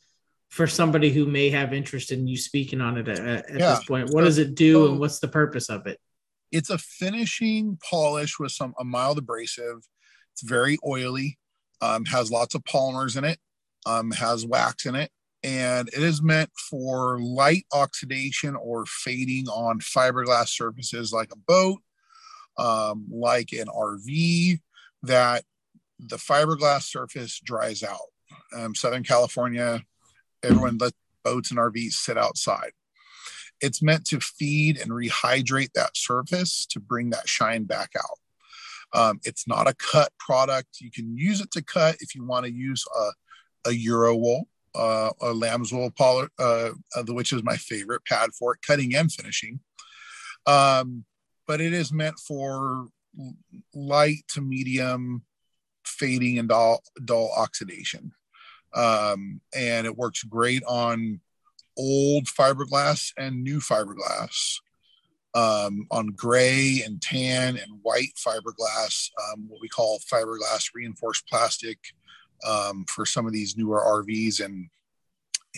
[SPEAKER 1] for somebody who may have interest in you speaking on it at, at yeah. this point? What does it do, and what's the purpose of it?
[SPEAKER 2] It's a finishing polish with some a mild abrasive. It's very oily. Um, has lots of polymers in it. Um, has wax in it, and it is meant for light oxidation or fading on fiberglass surfaces like a boat, um, like an RV, that the fiberglass surface dries out. Um, Southern California, everyone lets boats and RVs sit outside. It's meant to feed and rehydrate that surface to bring that shine back out. Um, it's not a cut product. You can use it to cut if you want to use a, a Uro-Wool, uh, a lamb's wool, poly, uh, uh, which is my favorite pad for it, cutting and finishing. Um, but it is meant for light to medium fading and dull, dull oxidation. Um, and it works great on old fiberglass and new fiberglass, um, on gray and tan and white fiberglass, um, what we call fiberglass reinforced plastic um, for some of these newer RVs and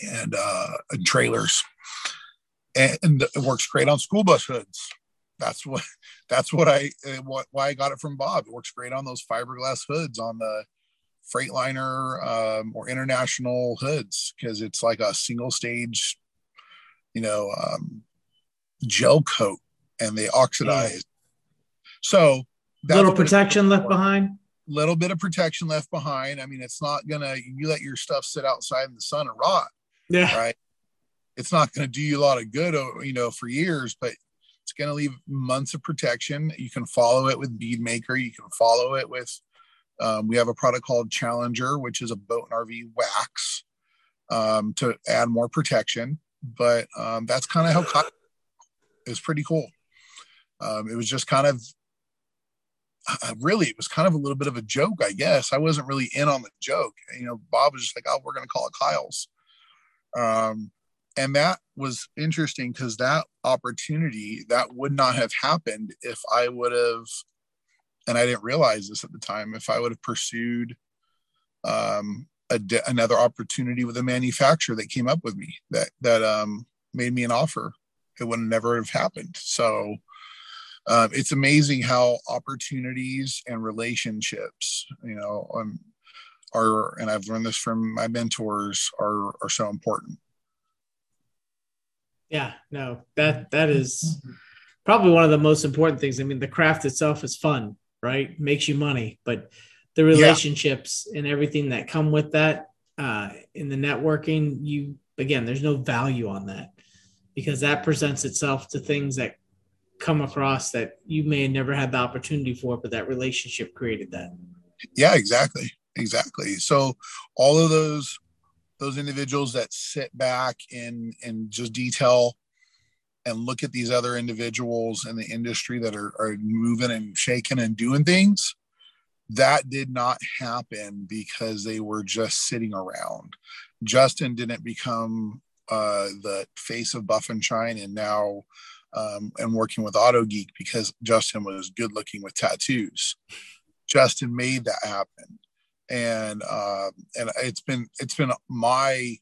[SPEAKER 2] and, uh, and trailers. And, and it works great on school bus hoods. That's what that's what I uh, what, why I got it from Bob. It works great on those fiberglass hoods on the Freightliner um, or international hoods because it's like a single stage, you know, um, gel coat and they oxidize. So
[SPEAKER 1] little protection left behind.
[SPEAKER 2] Little bit of protection left behind. I mean, it's not gonna you let your stuff sit outside in the sun and rot.
[SPEAKER 1] Yeah.
[SPEAKER 2] Right. It's not to do you a lot of good, you know, for years, but it's to leave months of protection. You can follow it with Bead Maker. You can follow it with um, we have a product called Challenger, which is a boat and RV wax um, to add more protection. But um, that's kind of how cotton is pretty cool. Um, it was just kind of uh, really, it was kind of a little bit of a joke, I guess. I wasn't really in on the joke. You know, Bob was just like, "Oh, we're going to call it Kyle's," um, and that was interesting because that opportunity that would not have happened if I would have and I didn't realize this at the time. If I would have pursued um, de- another opportunity with a manufacturer that came up with me that that um, made me an offer, it would never have happened. So um, it's amazing how opportunities and relationships, you know, um, are, and I've learned this from my mentors, are are so important.
[SPEAKER 1] Yeah, no, that that is probably one of the most important things. I mean, the craft itself is fun, right? Makes you money, but the relationships yeah. and everything that come with that uh, in the networking, you again, there's no value on that because that presents itself to things that come across that you may have never had the opportunity for, but that relationship created that.
[SPEAKER 2] Yeah, exactly, exactly. So all of those those individuals that sit back and and just detail and look at these other individuals in the industry that are, are moving and shaking and doing things that did not happen because they were just sitting around justin didn't become uh, the face of buff and shine and now um, and working with Autogeek because justin was good looking with tattoos justin made that happen and uh, and it's been it's been my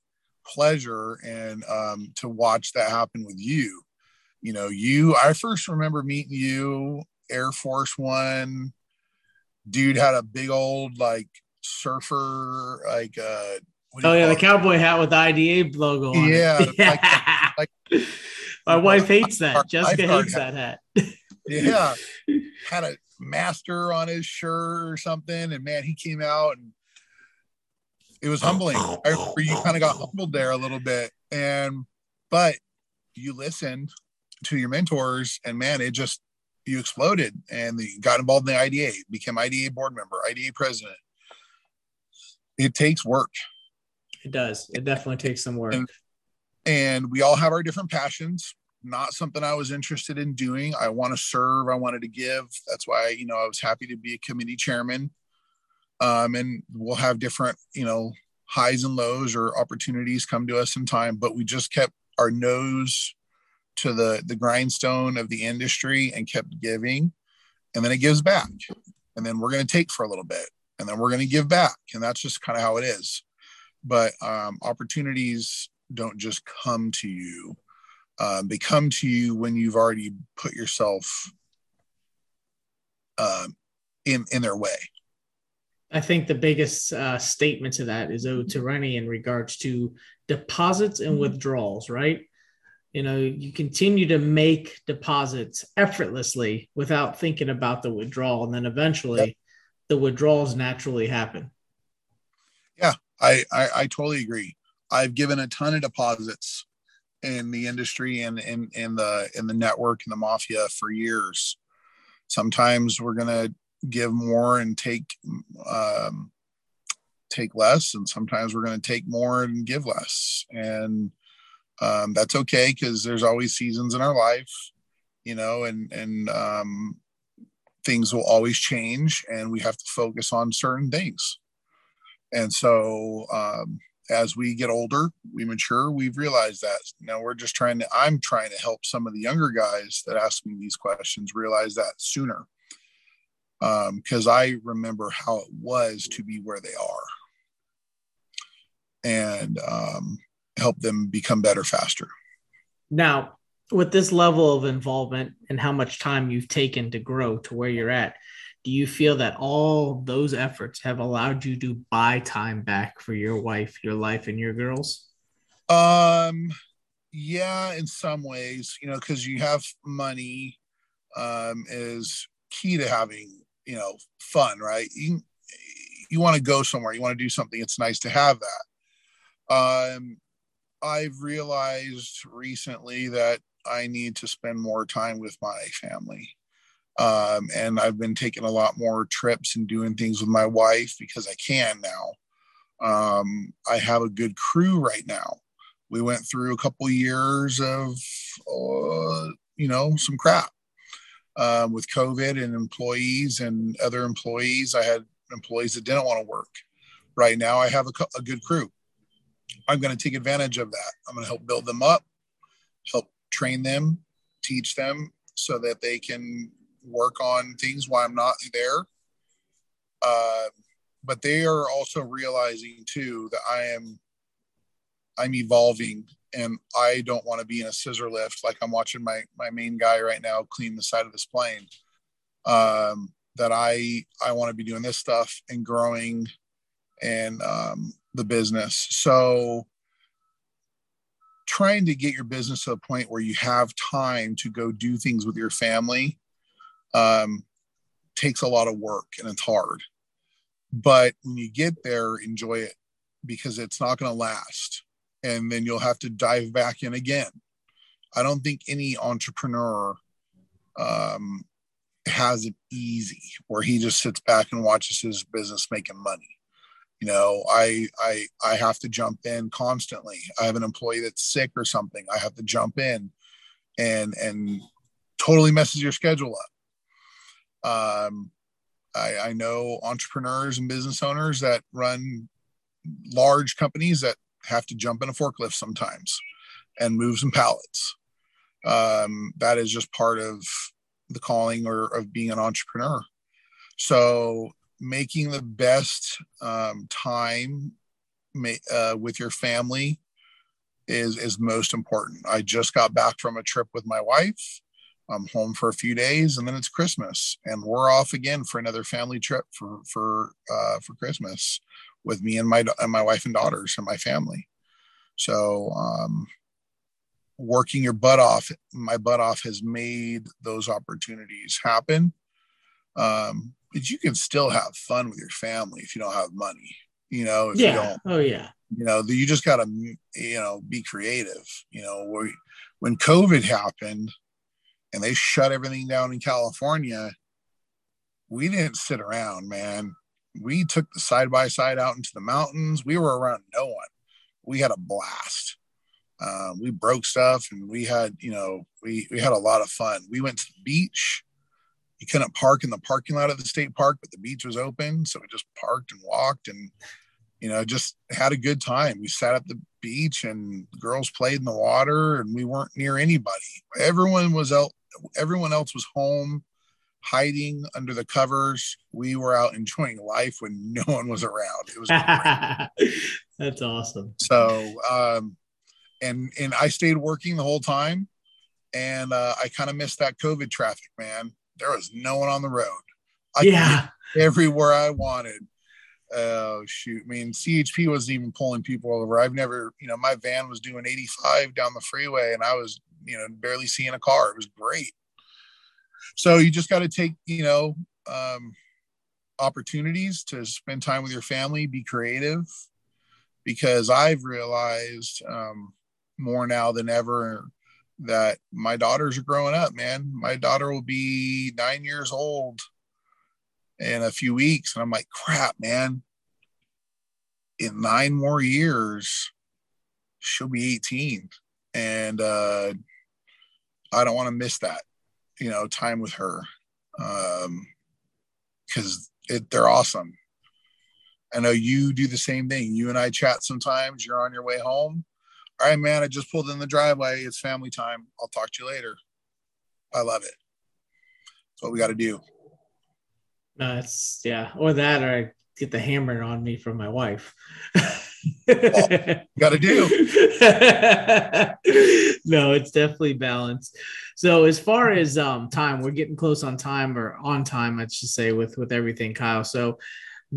[SPEAKER 2] pleasure and um, to watch that happen with you you know, you, I first remember meeting you, Air Force One. Dude had a big old like surfer, like, uh,
[SPEAKER 1] oh, yeah, the cowboy hat with the IDA logo on
[SPEAKER 2] yeah,
[SPEAKER 1] it. Yeah. Like, like, My wife hates that. Jessica hates that hat.
[SPEAKER 2] yeah. Had a master on his shirt or something. And man, he came out and it was humbling. I remember you kind of got humbled there a little bit. And but you listened to your mentors and man, it just, you exploded and you got involved in the IDA, became IDA board member, IDA president. It takes work.
[SPEAKER 1] It does. It definitely takes some work.
[SPEAKER 2] And, and we all have our different passions not something I was interested in doing. I want to serve. I wanted to give. That's why, you know, I was happy to be a committee chairman. Um, and we'll have different, you know, highs and lows or opportunities come to us in time, but we just kept our nose to the, the grindstone of the industry and kept giving. And then it gives back. And then we're going to take for a little bit and then we're going to give back. And that's just kind of how it is. But um, opportunities don't just come to you um, they come to you when you've already put yourself uh, in in their way.
[SPEAKER 1] I think the biggest uh, statement to that is owed to Renny in regards to deposits and withdrawals, right? You know, you continue to make deposits effortlessly without thinking about the withdrawal, and then eventually yep. the withdrawals naturally happen.
[SPEAKER 2] Yeah, I, I I totally agree. I've given a ton of deposits in the industry and in, in the in the network and the mafia for years. Sometimes we're gonna give more and take um, take less, and sometimes we're gonna take more and give less, and um, that's okay because there's always seasons in our life, you know, and and um, things will always change, and we have to focus on certain things. And so um, as we get older, we mature, we've realized that. Now we're just trying to, I'm trying to help some of the younger guys that ask me these questions realize that sooner. Because um, I remember how it was to be where they are and um, help them become better faster.
[SPEAKER 1] Now, with this level of involvement and how much time you've taken to grow to where you're at, do you feel that all those efforts have allowed you to buy time back for your wife, your life, and your girls?
[SPEAKER 2] Um, yeah, in some ways, you know, because you have money um, is key to having, you know, fun, right? You, you want to go somewhere, you want to do something. It's nice to have that. Um, I've realized recently that I need to spend more time with my family. Um, and I've been taking a lot more trips and doing things with my wife because I can now. Um, I have a good crew right now. We went through a couple years of, uh, you know, some crap um, with COVID and employees and other employees. I had employees that didn't want to work. Right now, I have a, a good crew. I'm going to take advantage of that. I'm going to help build them up, help train them, teach them so that they can work on things while I'm not there. Uh, but they are also realizing too that I am I'm evolving and I don't want to be in a scissor lift like I'm watching my my main guy right now clean the side of this plane. Um, that I I want to be doing this stuff and growing and um, the business. So trying to get your business to a point where you have time to go do things with your family um, takes a lot of work and it's hard. But when you get there, enjoy it because it's not going to last. And then you'll have to dive back in again. I don't think any entrepreneur um, has it easy where he just sits back and watches his business making money. You know, I I I have to jump in constantly. I have an employee that's sick or something. I have to jump in and and totally messes your schedule up. Um, I, I know entrepreneurs and business owners that run large companies that have to jump in a forklift sometimes and move some pallets. Um, that is just part of the calling or of being an entrepreneur. So making the best um, time uh, with your family is is most important. I just got back from a trip with my wife. I'm home for a few days, and then it's Christmas, and we're off again for another family trip for for uh, for Christmas with me and my and my wife and daughters and my family. So, um, working your butt off, my butt off has made those opportunities happen. Um, but you can still have fun with your family if you don't have money. You know,
[SPEAKER 1] yeah. You don't. oh yeah.
[SPEAKER 2] You know, you just gotta you know be creative. You know, we, when COVID happened and they shut everything down in California, we didn't sit around, man. We took the side by side out into the mountains. We were around no one. We had a blast. Um, we broke stuff and we had, you know, we, we had a lot of fun. We went to the beach. You couldn't park in the parking lot of the state park, but the beach was open. So we just parked and walked and, you know, just had a good time. We sat at the beach and girls played in the water and we weren't near anybody. Everyone was out, everyone else was home hiding under the covers. We were out enjoying life when no one was around. It was
[SPEAKER 1] that's awesome.
[SPEAKER 2] So, um, and and I stayed working the whole time, and uh, I kind of missed that COVID traffic, man. There was no one on the road.
[SPEAKER 1] I yeah,
[SPEAKER 2] everywhere I wanted. Oh shoot! I mean, CHP wasn't even pulling people over. I've never, you know, my van was doing 85 down the freeway, and I was, you know, barely seeing a car. It was great. So you just got to take, you know, um, opportunities to spend time with your family, be creative, because I've realized um, more now than ever that my daughters are growing up, man. My daughter will be nine years old in a few weeks. And I'm like, crap, man. In nine more years, she'll be 18. And uh, I don't want to miss that, you know, time with her. Um, because they're awesome. I know you do the same thing. You and I chat sometimes. You're on your way home all right, man, I just pulled in the driveway. It's family time. I'll talk to you later. I love it. That's what we got to do.
[SPEAKER 1] No, it's yeah, or that, or I get the hammer on me from my wife.
[SPEAKER 2] got to do.
[SPEAKER 1] no, it's definitely balanced. So as far as um time, we're getting close on time or on time, I should say, with with everything, Kyle. So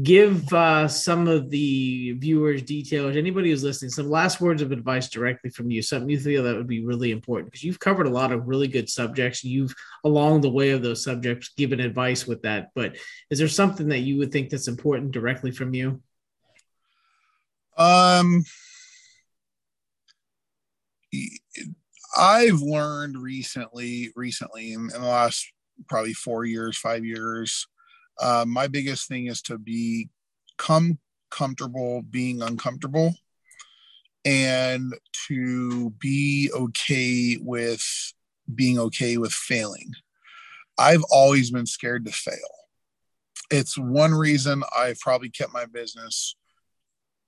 [SPEAKER 1] give uh, some of the viewers details anybody who's listening some last words of advice directly from you something you feel that would be really important because you've covered a lot of really good subjects you've along the way of those subjects given advice with that but is there something that you would think that's important directly from you
[SPEAKER 2] um i've learned recently recently in, in the last probably four years five years uh, my biggest thing is to be come comfortable being uncomfortable and to be okay with being okay with failing. I've always been scared to fail. It's one reason I've probably kept my business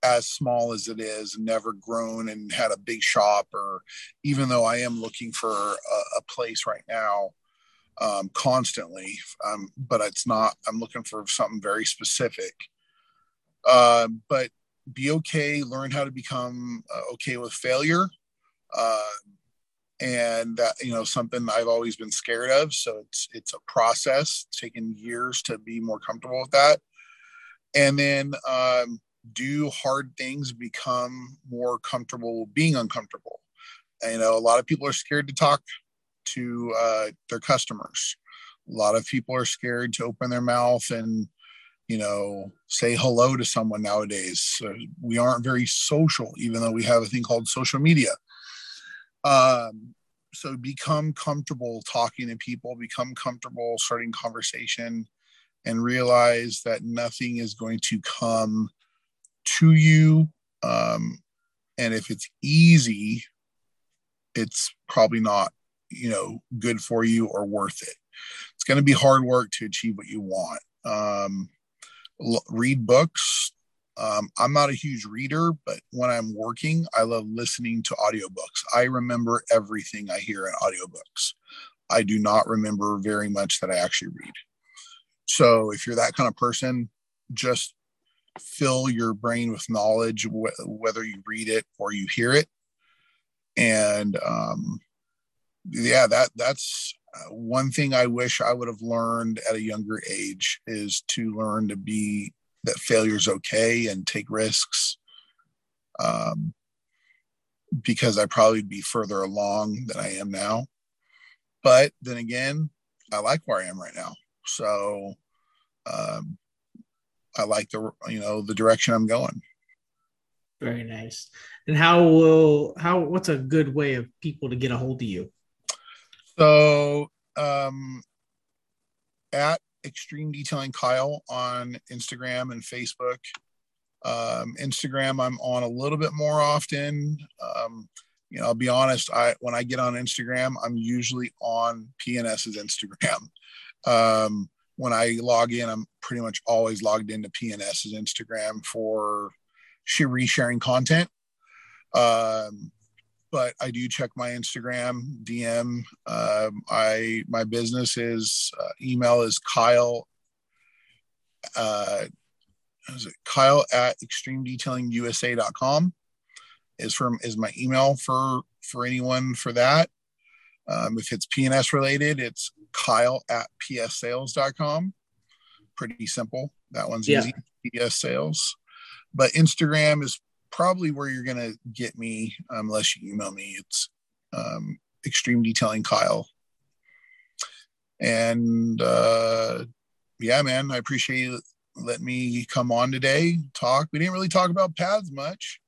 [SPEAKER 2] as small as it is, never grown and had a big shop, or even though I am looking for a, a place right now, um, constantly, um, but it's not. I'm looking for something very specific. Uh, but be okay. Learn how to become uh, okay with failure, uh, and that you know something I've always been scared of. So it's it's a process. It's taken years to be more comfortable with that, and then um, do hard things. Become more comfortable being uncomfortable. And, you know, a lot of people are scared to talk to uh, their customers. A lot of people are scared to open their mouth and you know say hello to someone nowadays. So we aren't very social, even though we have a thing called social media. Um, so become comfortable talking to people, become comfortable starting conversation, and realize that nothing is going to come to you. Um, and if it's easy, it's probably not you know good for you or worth it. It's going to be hard work to achieve what you want. Um, l- read books. Um, i'm not a huge reader but when i'm working i love listening to audiobooks. I remember everything i hear in audiobooks. I do not remember very much that i actually read. So if you're that kind of person just fill your brain with knowledge wh- whether you read it or you hear it and um, yeah, that that's uh, one thing I wish I would have learned at a younger age is to learn to be that failure's okay and take risks. Um, because I probably be further along than I am now. But then again, I like where I am right now. So um, I like the you know the direction I'm going.
[SPEAKER 1] Very nice. And how will how what's a good way of people to get a hold of you?
[SPEAKER 2] So um at extreme detailing Kyle on Instagram and Facebook. Um, Instagram, I'm on a little bit more often. Um, you know, I'll be honest. I when I get on Instagram, I'm usually on PNS's Instagram. Um, when I log in, I'm pretty much always logged into PNS's Instagram for resharing content. Um, but I do check my Instagram DM. Um, I my business is uh, email is Kyle. Uh, is it Kyle at extremedetailingusa.com is from is my email for for anyone for that. Um, if it's PNS related, it's Kyle at pssales.com. Pretty simple. That one's yeah. easy. PS sales. But Instagram is probably where you're going to get me unless you email me. It's um, Extreme Detailing Kyle. And uh, yeah, man, I appreciate you letting me come on today, talk. We didn't really talk about paths much,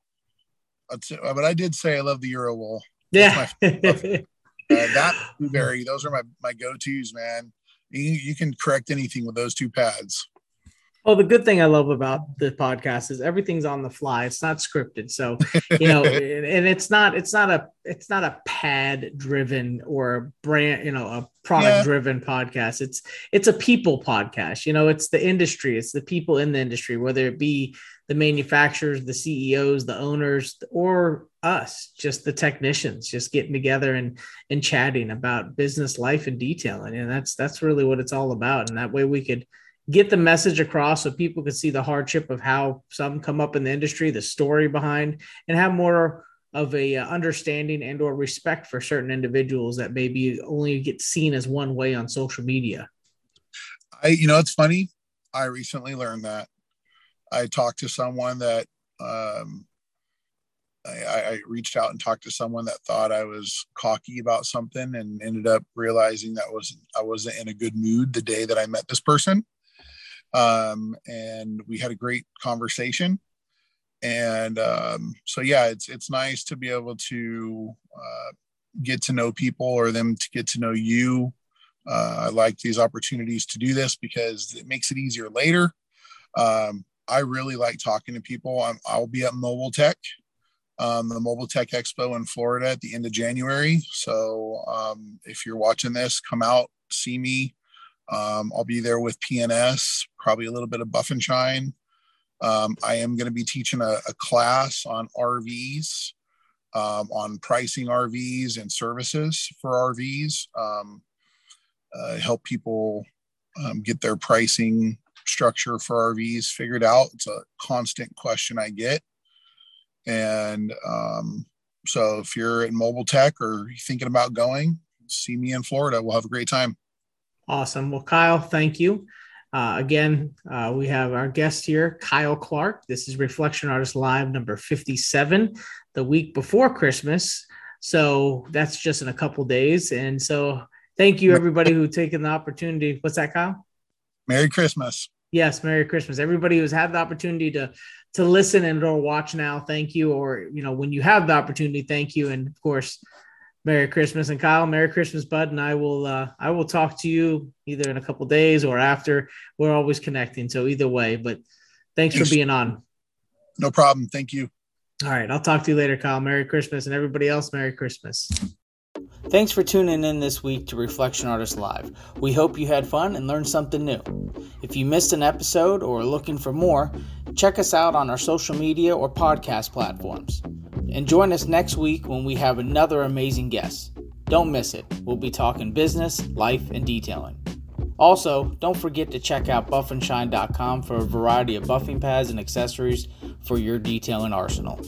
[SPEAKER 2] but I did say I love the Uro-Wool.
[SPEAKER 1] Yeah. uh,
[SPEAKER 2] that blueberry, those are my, my go tos, man. You, you can correct anything with those two pads.
[SPEAKER 1] Well, the good thing I love about the podcast is everything's on the fly. It's not scripted. So, you know, and it's not it's not a it's not a pad driven or brand, you know, a product driven yeah. podcast. It's it's a people podcast. You know, it's the industry, it's the people in the industry, whether it be the manufacturers, the CEOs, the owners, or us, just the technicians, just getting together and and chatting about business life and detailing. And that's that's really what it's all about. And that way we could get the message across so people could see the hardship of how some come up in the industry, the story behind, and have more of a uh, understanding and or respect for certain individuals that maybe only get seen as one way on social media.
[SPEAKER 2] I, you know, it's funny. I recently learned that. I talked to someone that um, I, I, reached out and talked to someone that thought I was cocky about something, and ended up realizing that was I wasn't in a good mood the day that I met this person um, and we had a great conversation. And um, so, yeah, it's it's nice to be able to uh, get to know people or them to get to know you. Uh, I like these opportunities to do this because it makes it easier later. Um, I really like talking to people. I'm, I'll be at Mobile Tech, um, the Mobile Tech Expo in Florida at the end of January. So um, if you're watching this, come out, see me. Um, I'll be there with PNS, probably a little bit of Buff and Shine. Um, I am going to be teaching a, a, class on RVs, um, on pricing RVs and services for RVs, um, uh, help people get their pricing structure for RVs figured out. It's a constant question I get. And um, so if you're in mobile tech or thinking about going, see me in Florida. We'll have a great time.
[SPEAKER 1] Awesome. Well, Kyle, thank you. Uh, again, uh, we have our guest here, Kyle Clark. This is Reflection Artist Live number 57, the week before Christmas. So that's just in a couple days. And so thank you, everybody who taken the opportunity. What's that, Kyle?
[SPEAKER 2] Merry Christmas.
[SPEAKER 1] Yes, Merry Christmas. Everybody who's had the opportunity to to listen and or watch now, thank you. Or you know, when you have the opportunity, thank you. And of course, Merry Christmas and Kyle, Merry Christmas, bud. And I will uh, I will talk to you either in a couple days or after. We're always connecting, so either way. But thanks, thanks for being on.
[SPEAKER 2] No problem. Thank you.
[SPEAKER 1] All right, I'll talk to you later, Kyle. Merry Christmas, and everybody else, Merry Christmas. Thanks for tuning in this week to Reflection Artist Live. We hope you had fun and learned something new. If you missed an episode or are looking for more, check us out on our social media or podcast platforms. And join us next week when we have another amazing guest. Don't miss it. We'll be talking business, life, and detailing. Also, don't forget to check out buffandshine.com for a variety of buffing pads and accessories for your detailing arsenal.